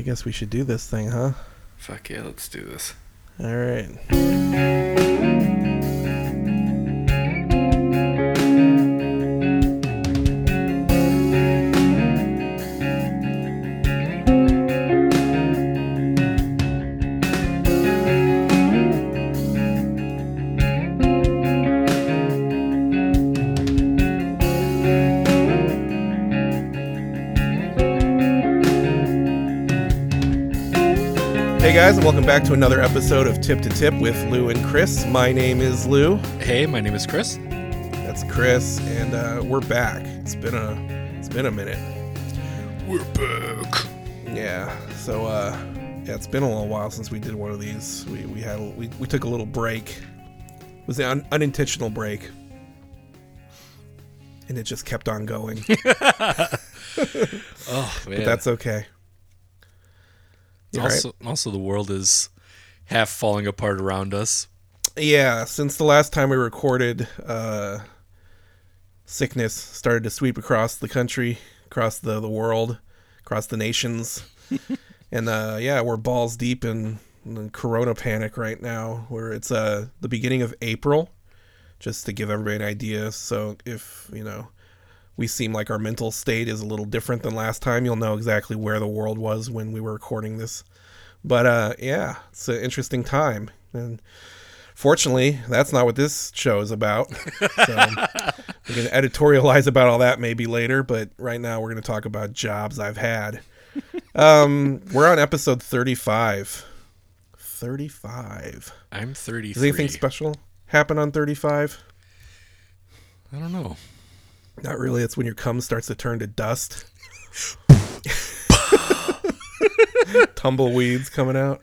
I guess we should do this thing, huh? Fuck yeah, let's do this. All right. Back to another episode of Tip to Tip with Lou and Chris. My name is Lou. Hey, my name is Chris. That's Chris, and uh, we're back. It's been a it's been a minute. We're back. Yeah. So uh, yeah, it's been a little while since we did one of these. We we had a, we we took a little break. It was an un- unintentional break, and it just kept on going. Oh man, But that's okay. All right? also also the world is half falling apart around us. Yeah, since the last time we recorded, uh, sickness started to sweep across the country, across the, the world, across the nations. and uh, yeah, we're balls deep in, in corona panic right now, where it's uh, the beginning of April, just to give everybody an idea. So if, you know, we seem like our mental state is a little different than last time, you'll know exactly where the world was when we were recording this. But uh, yeah, it's an interesting time. And fortunately, that's not what this show is about. So we're going to editorialize about all that maybe later, but right now we're going to talk about jobs I've had. Um, we're on episode 35. 35. I'm 33. Does anything special happen on 35? I don't know. Not really. It's when your cum starts to turn to dust. Tumbleweeds coming out.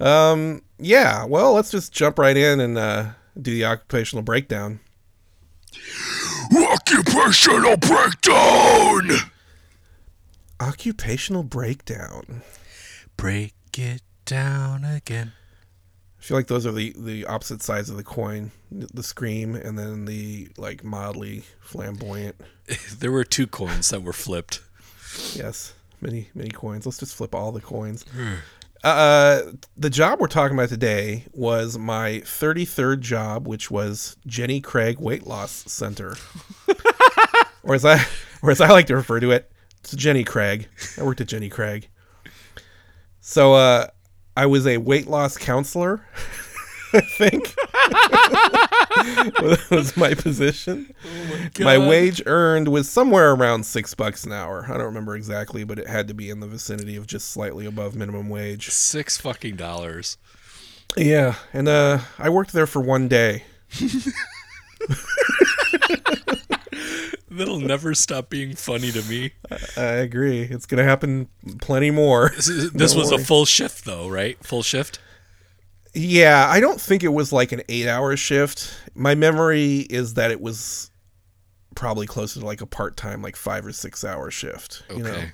Um, yeah, well, let's just jump right in and uh, do the occupational breakdown. Occupational breakdown. Occupational breakdown. Break it down again. I feel like those are the, the opposite sides of the coin. The scream and then the like mildly flamboyant. there were two coins that were flipped. Yes, many many coins. Let's just flip all the coins. Uh, the job we're talking about today was my 33rd job, which was Jenny Craig Weight Loss Center, or as I or as I like to refer to it, it's Jenny Craig. I worked at Jenny Craig. So uh, I was a weight loss counselor. I think was my position. My God. wage earned was somewhere around six bucks an hour. I don't remember exactly, but it had to be in the vicinity of just slightly above minimum wage. Six fucking dollars. Yeah, and uh, I worked there for one day. That'll never stop being funny to me. I agree. It's gonna happen plenty more. This, is- this was a full shift, though, right? Full shift. Yeah, I don't think it was like an eight-hour shift. My memory is that it was probably closer to like a part-time, like five or six-hour shift. You know, Okay.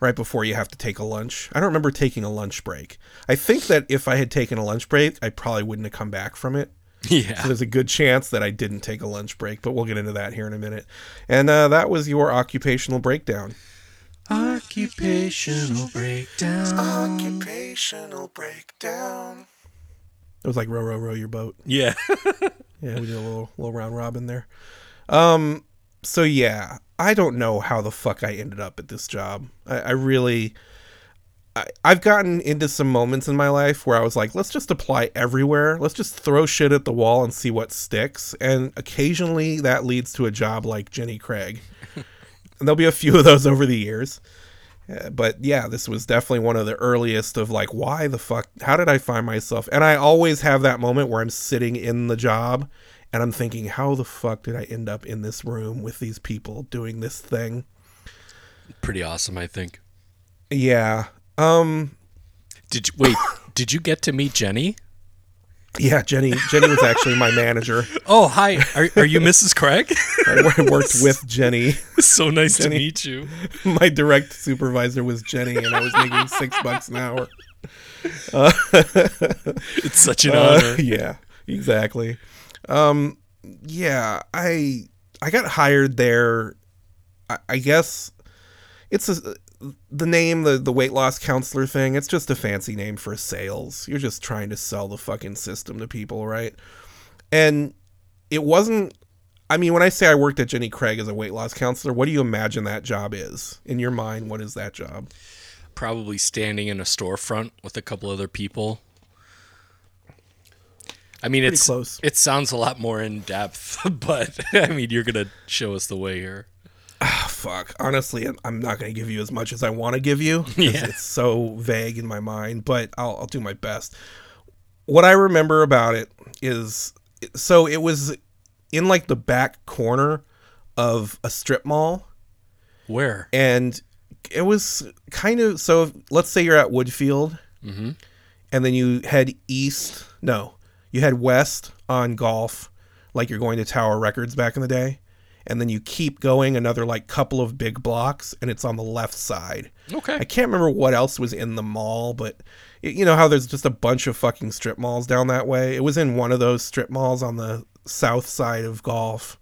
right before you have to take a lunch. I don't remember taking a lunch break. I think that if I had taken a lunch break, I probably wouldn't have come back from it. Yeah. So there's a good chance that I didn't take a lunch break, but we'll get into that here in a minute. And uh, that was your occupational breakdown. Occupational breakdown. Occupational breakdown. It was like row, row, row your boat. Yeah. Yeah, we did a little little round robin there. Um, so yeah, I don't know how the fuck I ended up at this job. I, I really, I, I've gotten into some moments in my life where I was like, let's just apply everywhere. Let's just throw shit at the wall and see what sticks. And occasionally that leads to a job like Jenny Craig. and there'll be a few of those over the years. Uh, but yeah, this was definitely one of the earliest of like, why the fuck? How did I find myself? And I always have that moment where I'm sitting in the job and I'm thinking, how the fuck did I end up in this room with these people doing this thing? Pretty awesome, I think. Yeah. Um. Did you wait? did you get to meet Jenny? Yeah. Jenny. Jenny was actually my manager. Oh, hi. Are, are you Mrs. Craig? I worked with Jenny. so nice Jenny. to meet you. My direct supervisor was Jenny, and I was making six bucks an hour. Uh, It's such an Uh, honor. yeah, exactly. Um, yeah, I I got hired there. I, I guess it's a the name, the the weight loss counselor thing, it's just a fancy name for sales. You're just trying to sell the fucking system to people, right? And it wasn't. I mean, when I say I worked at Jenny Craig as a weight loss counselor, what do you imagine that job is in your mind? What is that job? Probably standing in a storefront with a couple other people. I mean, Pretty it's close. it sounds a lot more in depth, but I mean, you're gonna show us the way here. Ah, fuck. Honestly, I'm- not going to give you as much as I want to give you. Yeah. It's so vague in my mind, but I'll, I'll do my best. What I remember about it is so it was in like the back corner of a strip mall, Where? and it was kind of so. Let's say you're at Woodfield, Mm-hmm. and then you head east. No, you head west on golf, like you're going to Tower Records back in the day. And then you keep going another like couple of big blocks, and it's on the left side. Okay. I can't remember what else was in the mall, but y- you know how there's just a bunch of fucking strip malls down that way. It was in one of those strip malls on the south side of golf,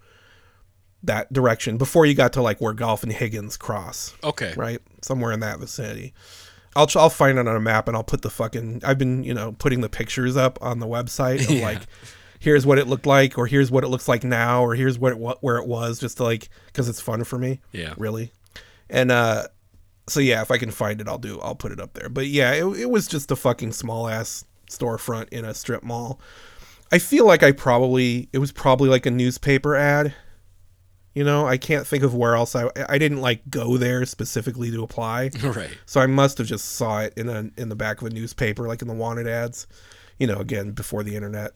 that direction before you got to like where golf and Higgins cross Okay. right? Somewhere in that vicinity. I'll I'll find it on a map and I'll put the fucking. I've been you know putting the pictures up on the website of Yeah. like, here's what it looked like, or here's what it looks like now, or here's what it wa- where it was, just to like because it's fun for me, Yeah. really. And uh, so yeah, if I can find it, I'll do. I'll put it up there. But yeah, it, it was just a fucking small ass storefront in a strip mall. I feel like I probably it was probably like a newspaper ad. You know, I can't think of where else I I didn't like go there specifically to apply. Right. So I must have just saw it in a in the back of a newspaper, like in the wanted ads. You know, again before the internet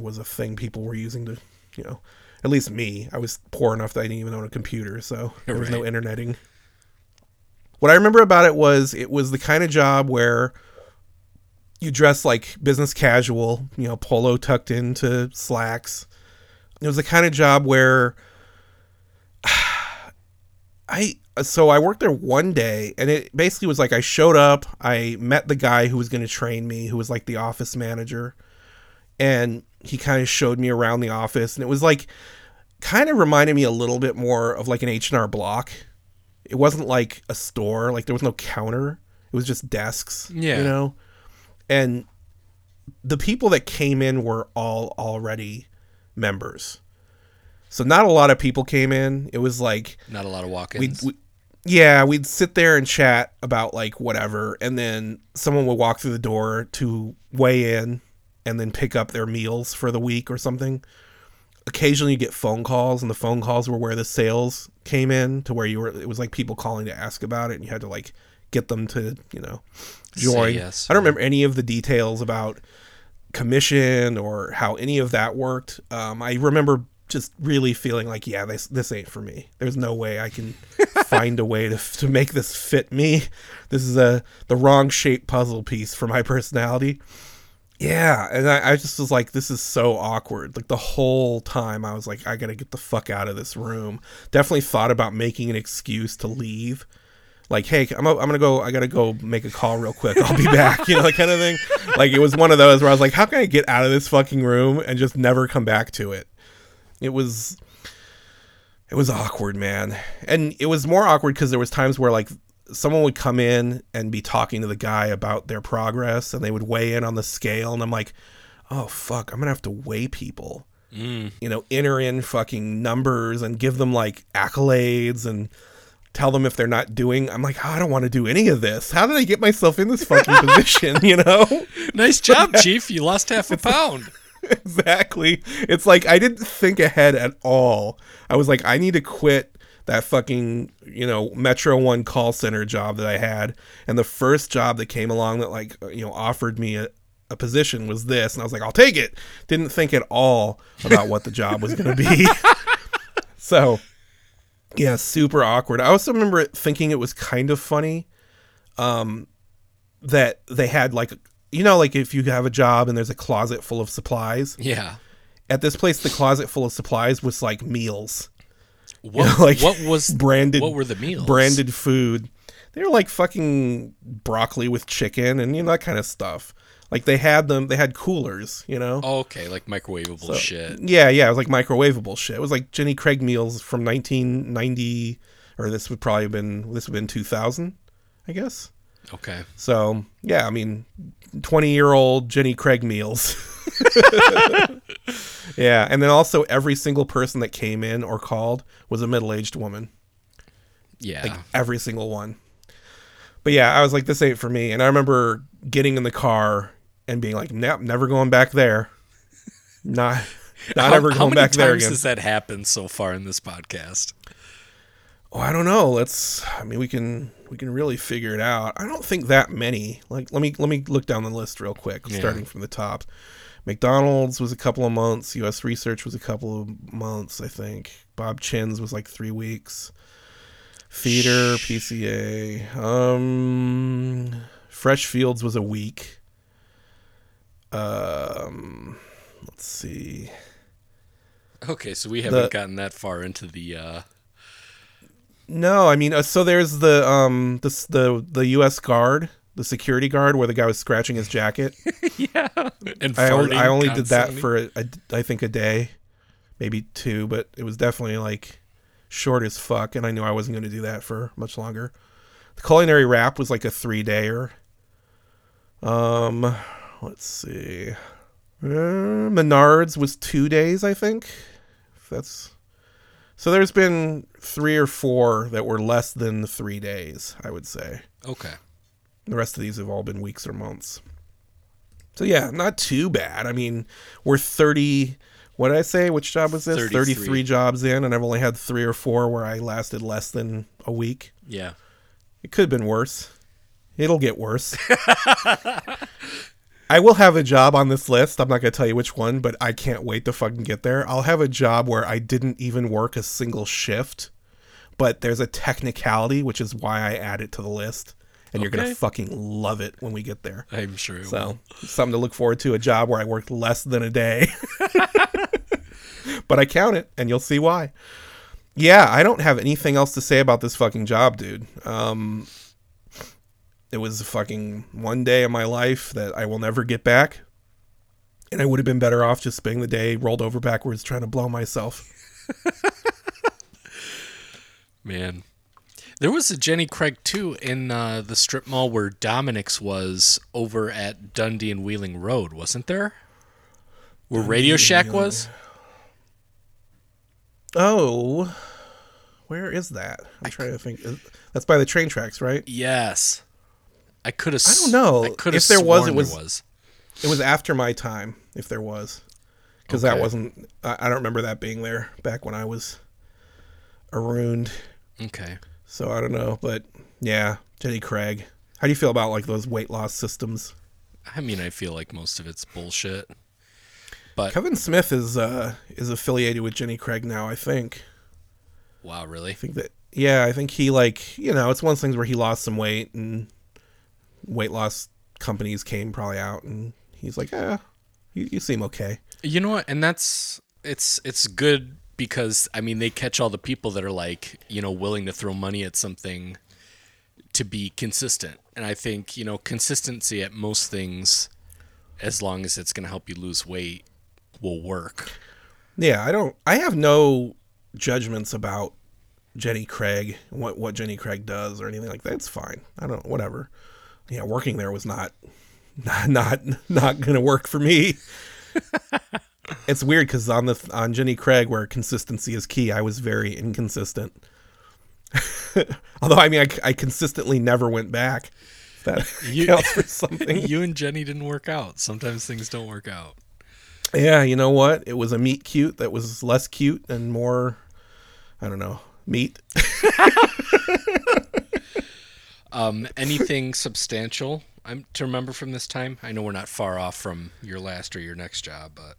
was a thing people were using to, you know, at least me. I was poor enough that I didn't even own a computer, so there was no interneting. What I remember about it was it was the kind of job where you dress like business casual, you know, polo tucked into slacks. It was the kind of job where I so I worked there one day and it basically was like I showed up, I met the guy who was going to train me, who was like the office manager, and he kind of showed me around the office and it was like kind of reminded me a little bit more of like an H&R Block. It wasn't like a store, like there was no counter. It was just desks, Yeah. you know. And the people that came in were all already members. So not a lot of people came in. It was like Not a lot of we'd, walk-ins. we, yeah, we'd sit there and chat about like whatever, and then someone would walk through the door to weigh in and then pick up their meals for the week or something. Occasionally, you get phone calls, and the phone calls were where the sales came in to where you were. It was like people calling to ask about it, and you had to like get them to you know join. yes, I don't remember any of the details about commission or how any of that worked. Um, I remember just really feeling like, yeah, this this ain't for me. There's no way I can find a way to to make this fit me. This is a the wrong shape puzzle piece for my personality. Yeah, and I, I just was like, this is so awkward. Like the whole time, I was like, I gotta get the fuck out of this room. Definitely thought about making an excuse to leave. Like, hey, I'm, I'm gonna go. I gotta go make a call real quick. I'll be back. You know, that kind of thing. Like it was one of those where I was like, how can I get out of this fucking room and just never come back to it? It was, it was awkward, man. And it was more awkward because there was times where like someone would come in and be talking to the guy about their progress, and they would weigh in on the scale, and I'm like, oh fuck, I'm gonna have to weigh people Mm. you know, enter in fucking numbers and give them like accolades and tell them if they're not doing. I'm like, oh, I don't want to do any of this. How did I get myself in this fucking position? You know, Nice job, Chief. You lost half a pound. exactly. It's like I didn't think ahead at all. I was like, I need to quit that fucking you know Metro One call center job that I had, and the first job that came along that like you know offered me a, a position was this, and I was like, I'll take it. Didn't think at all about what the job was going to be. so, yeah, super awkward. I also remember thinking it was kind of funny, um, that they had like you know like if you have a job and there's a closet full of supplies. Yeah. At this place, the closet full of supplies was like meals, What, know, like, what was branded What were the meals? branded food. They were like fucking broccoli with chicken and you know that kind of stuff. Like they had them, they had coolers, you know. Oh, okay, like microwavable shit. Yeah, yeah, it was like microwavable shit. It was like Jenny Craig meals from 1990, or this would probably have been this would have been 2000. I guess. Okay. So yeah, I mean, twenty year old Jenny Craig meals. yeah, and then also every single person that came in or called was a middle aged woman. Yeah. Like every single one. But yeah, I was like, this ain't for me. And I remember getting in the car and being like, nope, never going back there. Not not how, ever going back there again. How many times has that happened so far in this podcast? Oh, I don't know. Let's. I mean, we can we can really figure it out. I don't think that many. Like, let me let me look down the list real quick, Yeah. starting from the top. McDonald's was a couple of months. U.S. Research was a couple of months, I think. Bob Chinn's was like three weeks. Theater, PCA, um, Fresh Fields was a week. Um, let's see. Okay, so we haven't The- gotten that far into the uh No, I mean, uh, so there's the um the the the U.S. guard, the security guard, where the guy was scratching his jacket. yeah. And I only, I only did that constantly. for a, a, I think a day, maybe two, but it was definitely like short as fuck, and I knew I wasn't going to do that for much longer. The culinary wrap was like a three dayer. Um, let's see. Uh, Menards was two days, I think. If that's so. There's been three or four that were less than three days. I would say. Okay. The rest of these have all been weeks or months. So yeah, not too bad. I mean, we're 30 what did I say? Which job was this? 33. 33 jobs in and I've only had 3 or 4 where I lasted less than a week. Yeah. It could have been worse. It'll get worse. I will have a job on this list. I'm not going to tell you which one, but I can't wait to fucking get there. I'll have a job where I didn't even work a single shift, but there's a technicality, which is why I add it to the list. And you're going to fucking love it when we get there. I'm sure. So, something to look forward to a job where I worked less than a day. but I count it, and you'll see why. Yeah, I don't have anything else to say about this fucking job, dude. Um, it was a fucking one day of my life that I will never get back. And I would have been better off just spending the day rolled over backwards trying to blow myself. Man. There was a Jenny Craig too in uh, the strip mall where Dominick's was over at Dundee and Wheeling Road, wasn't there? Where Radio Shack was? Oh, where is that? I'm trying to think. That's by the train tracks, right? Yes. I could have I don't know. I could have If there was, it was- was. It was after my time, if there was, because Okay. that wasn't. I, I don't remember that being there back when I was around. Okay. So I don't know, but yeah, Jenny Craig. How do you feel about like those weight loss systems? I mean, I feel like most of it's bullshit. But Kevin Smith is uh is affiliated with Jenny Craig now. I think. wow, really? I think that yeah, I think he like you know it's one of those things where he lost some weight and weight loss companies came probably out and he's like yeah, you, you seem okay. You know what? And that's it's it's good because I mean they catch all the people that are like, you know, willing to throw money at something to be consistent. And I think, you know, consistency at most things as long as it's going to help you lose weight will work. Yeah, I don't. I have no judgments about Jenny Craig, what what Jenny Craig does or anything like that. It's fine. I don't. Whatever. Yeah, working there was not not not, not gonna work for me. it's weird because on the on Jenny Craig, where consistency is key, I was very inconsistent. Although I mean, I, I consistently never went back. That You- counts for something. you and Jenny didn't work out. Sometimes things don't work out. Yeah, you know what? It was a meat cute that was less cute and more, I don't know, meat. Um, anything substantial I'm to remember from this time? I know we're not far off from your last or your next job, but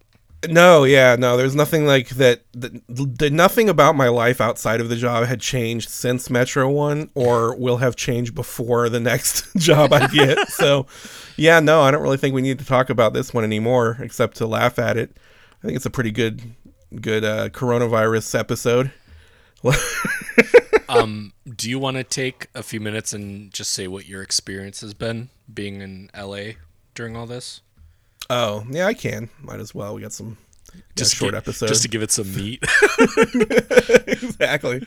No, yeah, no. There's nothing like that. The, the, nothing about my life outside of the job had changed since Metro One, or will have changed before the next job I get. so, yeah, no, I don't really think we need to talk about this one anymore, except to laugh at it. I think it's a pretty good, good uh, coronavirus episode. Um, do you want to take a few minutes and just say what your experience has been being in LA during all this? Oh, yeah, I can. Might as well. We got some just short episode. just to give it some meat. exactly.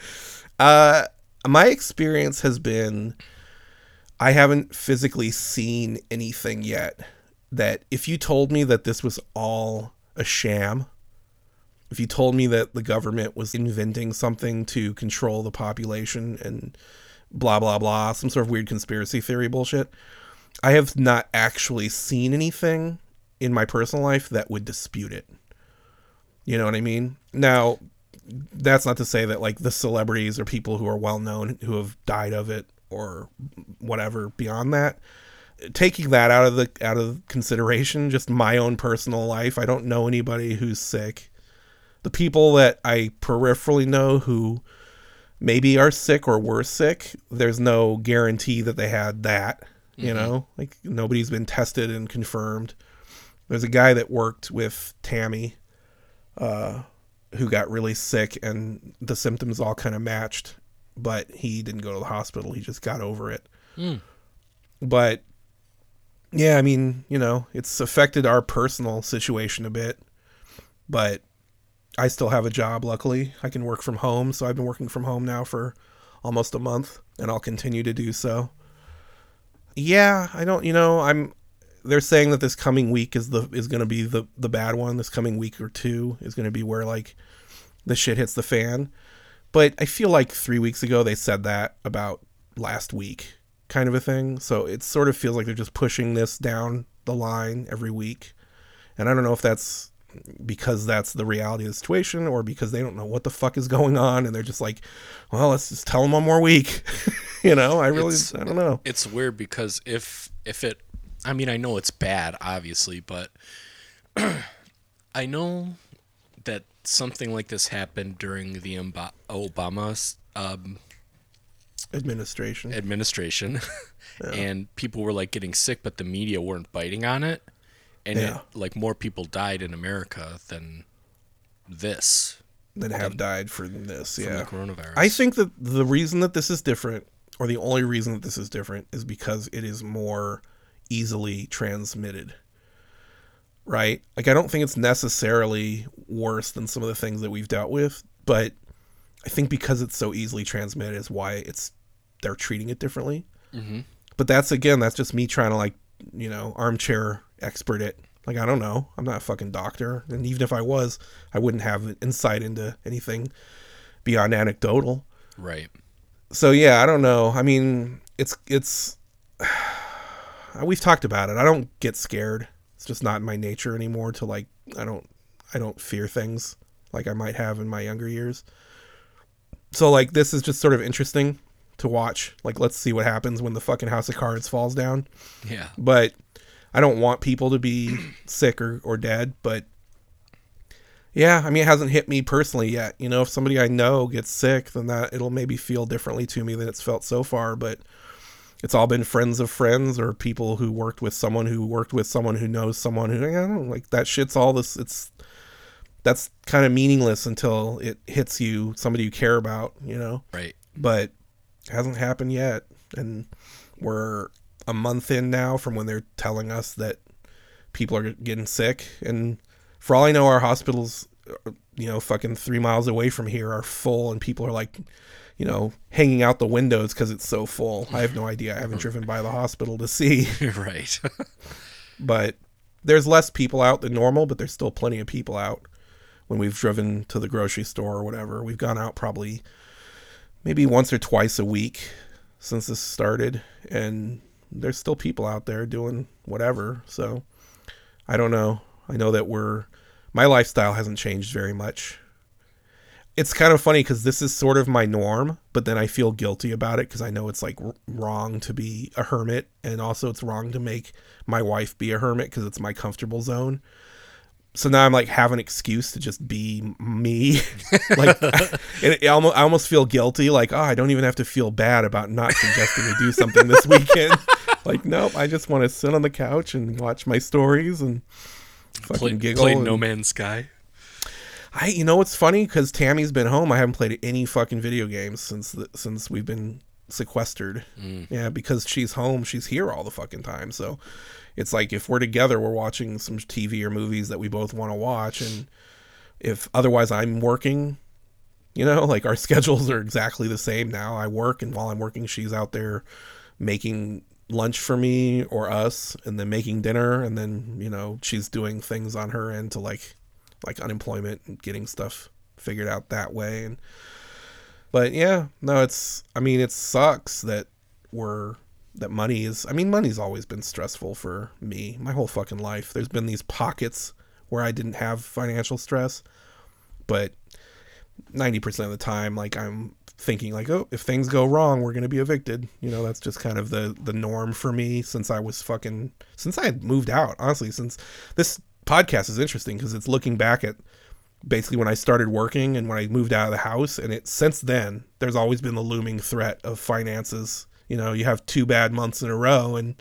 Uh, my experience has been I haven't physically seen anything yet that if you told me that this was all a sham, if you told me that the government was inventing something to control the population and blah blah blah, some sort of weird conspiracy theory bullshit, I have not actually seen anything in my personal life that would dispute it. You know what I mean? Now, that's not to say that like the celebrities or people who are well known who have died of it or whatever beyond that taking that out of the out of consideration just my own personal life i don't know anybody who's sick the people that i peripherally know who maybe are sick or were sick there's no guarantee that they had that you mm-hmm. know like nobody's been tested and confirmed there's a guy that worked with tammy uh, who got really sick and the symptoms all kind of matched, but he didn't go to the hospital. He just got over it. Mm. But yeah, I mean, you know, it's affected our personal situation a bit, but I still have a job, luckily. I can work from home. So I've been working from home now for almost a month and I'll continue to do so. Yeah, I don't, you know, I'm they're saying that this coming week is the is going to be the the bad one. This coming week or two is going to be where like the shit hits the fan. But I feel like three weeks ago they said that about last week, kind of a thing. So it sort of feels like they're just pushing this down the line every week. And I don't know if that's because that's the reality of the situation or because they don't know what the fuck is going on and they're just like, well, let's just tell them one more week. you know, I really, it's, I don't know. It's weird because if if it I mean, I know it's bad, obviously, but I know that something like this happened during the Obama um, administration. Administration, yeah. and people were like getting sick, but the media weren't biting on it, and yeah. it, like more people died in America than this. Than have died for this, from yeah. coronavirus. I think that the reason that this is different, or the only reason that this is different, is because it is more easily transmitted. Right? Like, I don't think it's necessarily worse than some of the things that we've dealt with, but I think because it's so easily transmitted is why it's they're treating it differently. Mm-hmm. But that's again, that's just me trying to like, you know, armchair expert it. Like I don't know, I'm not a fucking doctor, and even if I was, I wouldn't have insight into anything beyond anecdotal. Right. So yeah, I don't know. I mean, it's it's we've talked about it. I don't get scared. It's just not my nature anymore to like I don't I don't fear things like I might have in my younger years. So like this is just sort of interesting to watch. Like let's see what happens when the fucking house of cards falls down. Yeah. But I don't want people to be sick or, or dead, but yeah, I mean it hasn't hit me personally yet. You know, if somebody I know gets sick, then that it'll maybe feel differently to me than it's felt so far, but it's all been friends of friends or people who worked with someone who worked with someone who knows someone who I don't like that shit's all this it's that's kind of meaningless until it hits you somebody you care about, you know. Right. But hasn't happened yet and we're a month in now from when they're telling us that people are getting sick and for all I know our hospitals you know fucking 3 miles away from here are full and people are like you know, hanging out the windows because it's so full. I have no idea. I haven't driven by the hospital to see. right. but there's less people out than normal, but there's still plenty of people out when we've driven to the grocery store or whatever. We've gone out probably maybe once or twice a week since this started, and there's still people out there doing whatever. So I don't know. I know that we're my lifestyle hasn't changed very much it's kind of funny because this is sort of my norm, but then I feel guilty about it because I know it's like wrong to be a hermit, and also it's wrong to make my wife be a hermit because it's my comfortable zone. So now I'm like have an excuse to just be me, like, and it, almost, I almost feel guilty, like oh I don't even have to feel bad about not suggesting to do something this weekend. like nope, I just want to sit on the couch and watch my stories and fucking play, giggle. Play and, No Man's Sky. I you know what's funny because Tammy's been home. I haven't played any fucking video games since the, since we've been sequestered. Mm. Yeah, because she's home, she's here all the fucking time. So it's like if we're together, we're watching some TV or movies that we both want to watch, and if otherwise I'm working, you know, like our schedules are exactly the same now. I work, and while I'm working, she's out there making lunch for me or us and then making dinner and then you know she's doing things on her end to like like unemployment and getting stuff figured out that way and but yeah no it's i mean it sucks that we're that money is i mean money's always been stressful for me my whole fucking life. There's been these pockets where i didn't have financial stress but 90% of the time like i'm thinking like oh if things go wrong we're going to be evicted. You know that's just kind of the the norm for me since i was fucking since i had moved out honestly since this podcast is interesting because it's looking back at basically when i started working and when i moved out of the house and it since then there's always been the looming threat of finances you know you have two bad months in a row and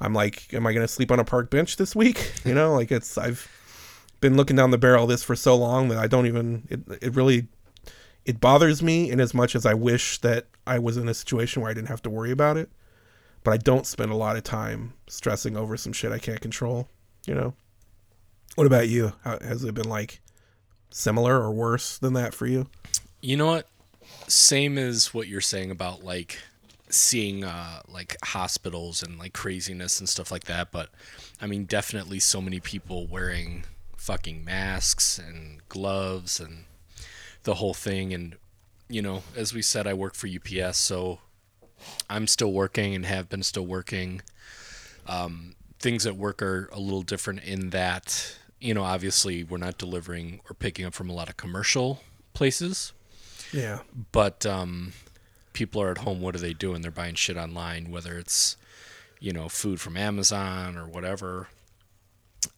i'm like am i going to sleep on a park bench this week you know like it's i've been looking down the barrel this for so long that i don't even it, it really it bothers me in as much as I wish that I was in a situation where I didn't have to worry about it. But I don't spend a lot of time stressing over some shit I can't control, you know? What about you? How, has it been like similar or worse than that for you? You know what? Same as what you're saying about like seeing uh like hospitals and like craziness and stuff like that, but I mean definitely so many people wearing fucking masks and gloves and the whole thing. And, you know, as we said, I work for UPS, so I'm still working and have been still working. Um, things at work are a little different in that, you know, obviously we're not delivering or picking up from a lot of commercial places. Yeah. But um, people are at home. What are they doing? They're buying shit online, whether it's, you know, food from Amazon or whatever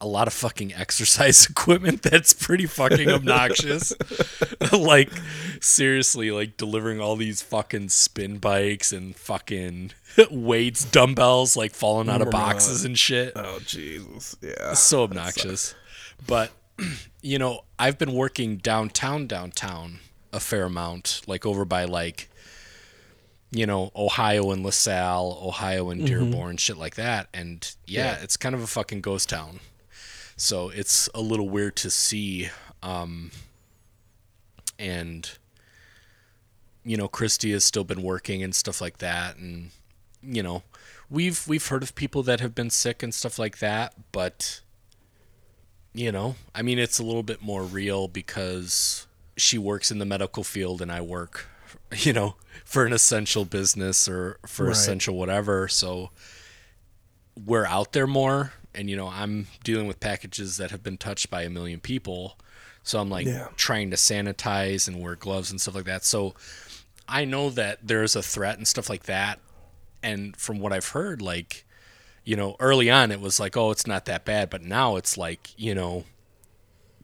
a lot of fucking exercise equipment that's pretty fucking obnoxious. like seriously, like delivering all these fucking spin bikes and fucking weights, dumbbells like falling out of boxes and shit. Oh Jesus. Yeah. So obnoxious. But you know, I've been working downtown downtown a fair amount, like over by like you know, Ohio and LaSalle, Ohio and Dearborn, mm-hmm. shit like that. And yeah, yeah, it's kind of a fucking ghost town. So it's a little weird to see. Um, and you know, Christy has still been working and stuff like that, and you know, we've we've heard of people that have been sick and stuff like that, but you know, I mean, it's a little bit more real because she works in the medical field and I work, you know, for an essential business or for right. essential whatever. So we're out there more and you know i'm dealing with packages that have been touched by a million people so i'm like yeah. trying to sanitize and wear gloves and stuff like that so i know that there's a threat and stuff like that and from what i've heard like you know early on it was like oh it's not that bad but now it's like you know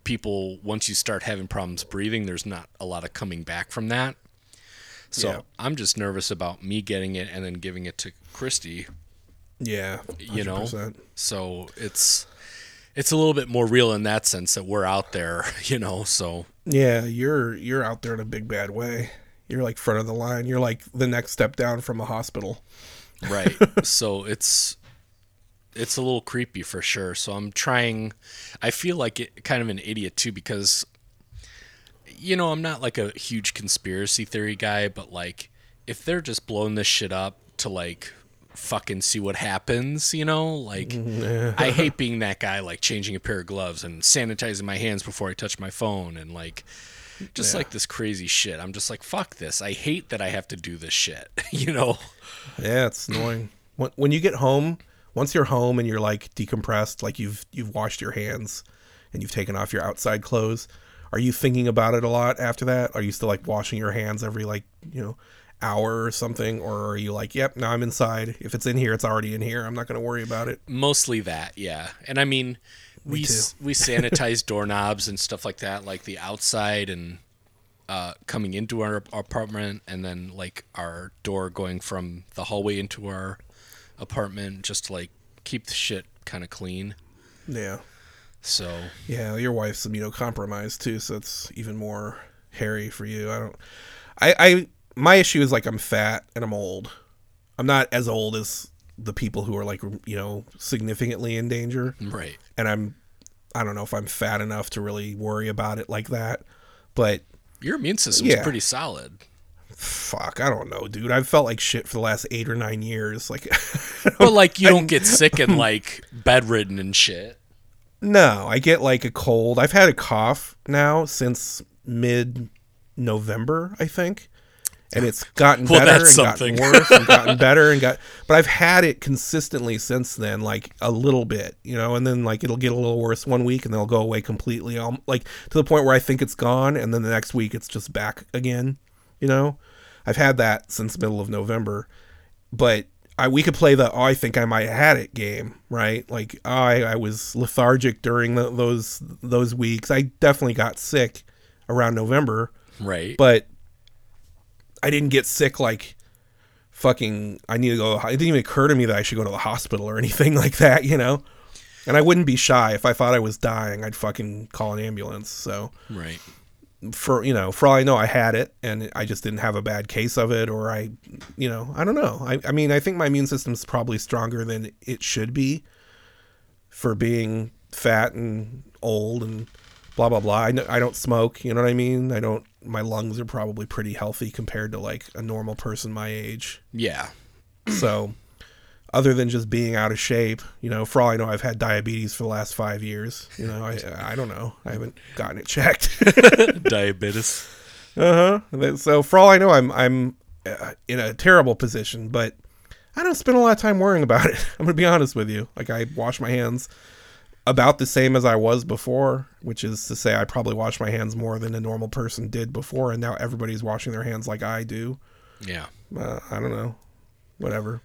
people once you start having problems breathing there's not a lot of coming back from that so yeah. i'm just nervous about me getting it and then giving it to christy yeah, 100%. you know. So it's it's a little bit more real in that sense that we're out there, you know. So yeah, you're you're out there in a big bad way. You're like front of the line. You're like the next step down from a hospital. Right. so it's it's a little creepy for sure. So I'm trying. I feel like it, kind of an idiot too because you know I'm not like a huge conspiracy theory guy, but like if they're just blowing this shit up to like fucking see what happens, you know? Like I hate being that guy like changing a pair of gloves and sanitizing my hands before I touch my phone and like just yeah. like this crazy shit. I'm just like fuck this. I hate that I have to do this shit, you know? Yeah, it's annoying. When when you get home, once you're home and you're like decompressed, like you've you've washed your hands and you've taken off your outside clothes, are you thinking about it a lot after that? Are you still like washing your hands every like, you know, hour or something? Or are you like yep now i'm inside. If it's in here it's already in here. I'm not going to worry about it. Mostly that yeah. And i mean we we sanitize doorknobs and stuff like that like the outside and uh, coming into our, our apartment and then like our door going from the hallway into our apartment just to like keep the shit kind of clean. Yeah so yeah your wife's immunocompromised too so it's even more hairy for you i don't i i my issue is like I'm fat and I'm old. I'm not as old as the people who are like you know significantly in danger. Right. And I'm I don't know if I'm fat enough to really worry about it like that. But your immune system's yeah. pretty solid. fuck, I don't know, dude. I've felt like shit for the last eight or nine years. Like, But like you don't get sick and like bedridden and shit. No, I get like a cold. I've had a cough now since mid November, I think. And it's gotten Well, better and something. gotten worse and gotten better and got but I've had it consistently since then, like a little bit, you know, and then like it'll get a little worse one week and then it'll go away completely. Um like to the point where I think it's gone and then the next week it's just back again, you know? I've had that since middle of November. But I we could play the oh I think I might have had it game, right? Like oh, I I was lethargic during the, those those weeks. I definitely got sick around November, Right. but I didn't get sick like fucking I need to go it didn't even occur to me that I should go to the hospital or anything like that, you know? And I wouldn't be shy if I thought I was dying, I'd fucking call an ambulance. So right. For you know, for all I know, I had it, and I just didn't have a bad case of it, or I, you know, I don't know. I, I mean, I think my immune system's probably stronger than it should be for being fat and old and blah blah blah. I, I don't smoke, you know what I mean. I don't. My lungs are probably pretty healthy compared to like a normal person my age. Yeah. So, other than just being out of shape, you know, for all I know, I've had diabetes for the last five years. You know, I I don't know. I haven't gotten it checked. Diabetes. Uh huh. So for all I know, I'm I'm uh, in a terrible position, but I don't spend a lot of time worrying about it. I'm gonna be honest with you. Like I wash my hands about the same as I was before, which is to say, I probably wash my hands more than a normal person did before, and now everybody's washing their hands like I do. Yeah. Uh, I don't know. Whatever.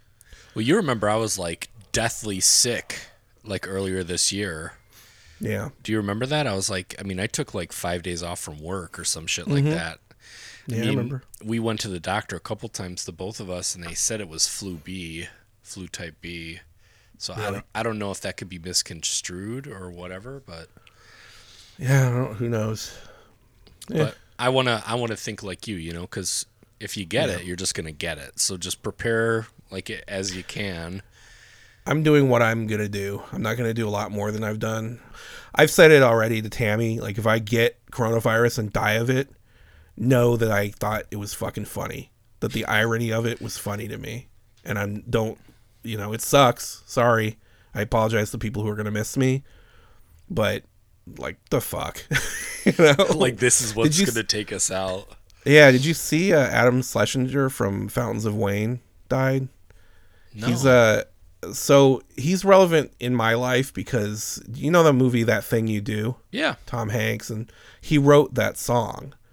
Well, you remember I was like deathly sick like earlier this year. Yeah. Do you remember that? I was like, I mean, I took like five days off from work or some shit like mm-hmm. that. Yeah, I mean, remember. We went to the doctor a couple times, the both of us, and they said it was flu B, flu type B. So I, don't, I don't know if that could be misconstrued or whatever, but Yeah. I don't, who knows? Yeah. but I wanna I wanna think like you, you know, because if you get Yeah. it, you're just gonna get it. So just prepare like it as you can. I'm doing what I'm gonna do. I'm not gonna do a lot more than I've done. I've said it already to Tammy. Like if I get coronavirus and die of it, know that I thought it was fucking funny. That the irony of it was funny to me. And I don't you know, it sucks. Sorry. I apologize to people who are gonna miss me. But like the fuck. you know? Like this is what's you gonna take us out. Yeah, did you see uh, Adam Schlesinger from Fountains of Wayne died? No. He's uh so he's relevant in my life because you know the movie That Thing You Do, yeah. Tom Hanks, and he wrote that song.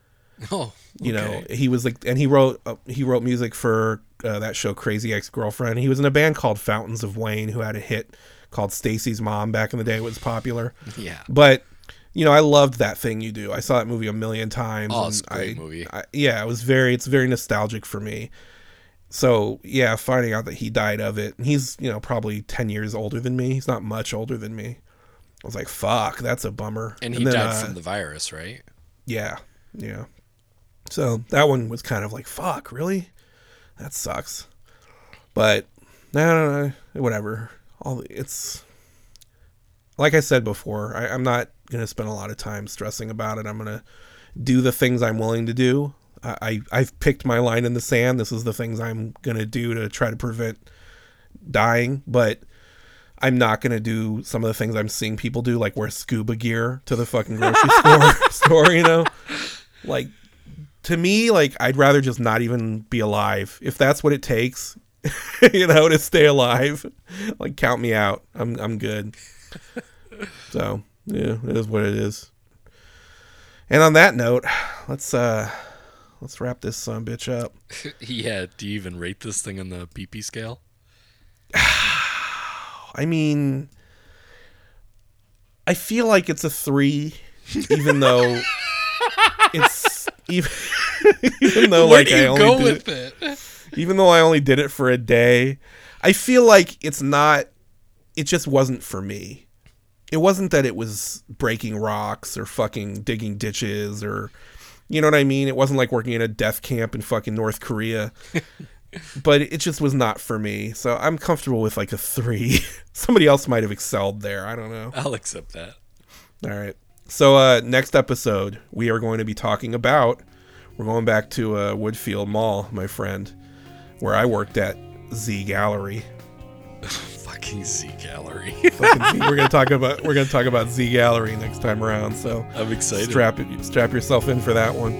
Oh, You know, he was like, and he wrote uh, he wrote music for uh, that show Crazy Ex Girlfriend. He was in a band called Fountains of Wayne, who had a hit called Stacy's Mom back in the day. It was popular, Yeah. but you know, I loved that thing you do. I saw that movie a million times. Oh, it's a great I- movie. I, yeah, it was very, it's very nostalgic for me. So yeah, finding out that he died of it, and he's you know probably ten years older than me. He's not much older than me. I was like, fuck, that's a bummer. And he then, died uh, from the virus, right? yeah, yeah. So that one was kind of like, fuck, really? That sucks. But no, no, no, whatever. All it's like I said before. I, I'm not gonna spend a lot of time stressing about it. I'm gonna do the things I'm willing to do. I, I've picked my line in the sand. This is the things I'm gonna do to try to prevent dying. But I'm not gonna do some of the things I'm seeing people do, like wear scuba gear to the fucking grocery store store. You know, like to me, like I'd rather just not even be alive if that's what it takes. you know, to stay alive. Like count me out. I'm I'm good. So yeah, it is what it is. And on that note, let's uh let's wrap this son bitch up. yeah. Do you even rate this thing on the PP scale? I mean, I feel like it's a three, even though it's even, even though Where like I only go did with it? even though I only did it for a day, I feel like it's not. It just wasn't for me. It wasn't that it was breaking rocks or fucking digging ditches or, you know what I mean. It wasn't like working in a death camp in fucking North Korea. but it just was not for me. So I'm comfortable with like a three. Somebody else might have excelled there. I don't know. I'll accept that. All right. So uh next episode we are going to be talking about We're going back to uh, Woodfield Mall, my friend, where I worked at Z Gallerie. Fucking Z Gallerie. Fucking Z. We're gonna talk about we're gonna talk about Z Gallerie next time around. So I'm excited. strap it, strap yourself in for that one.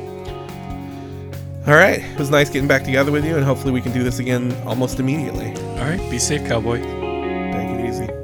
All right, it was nice getting back together with you, and hopefully we can do this again almost immediately. All right, be safe, cowboy. Take it easy.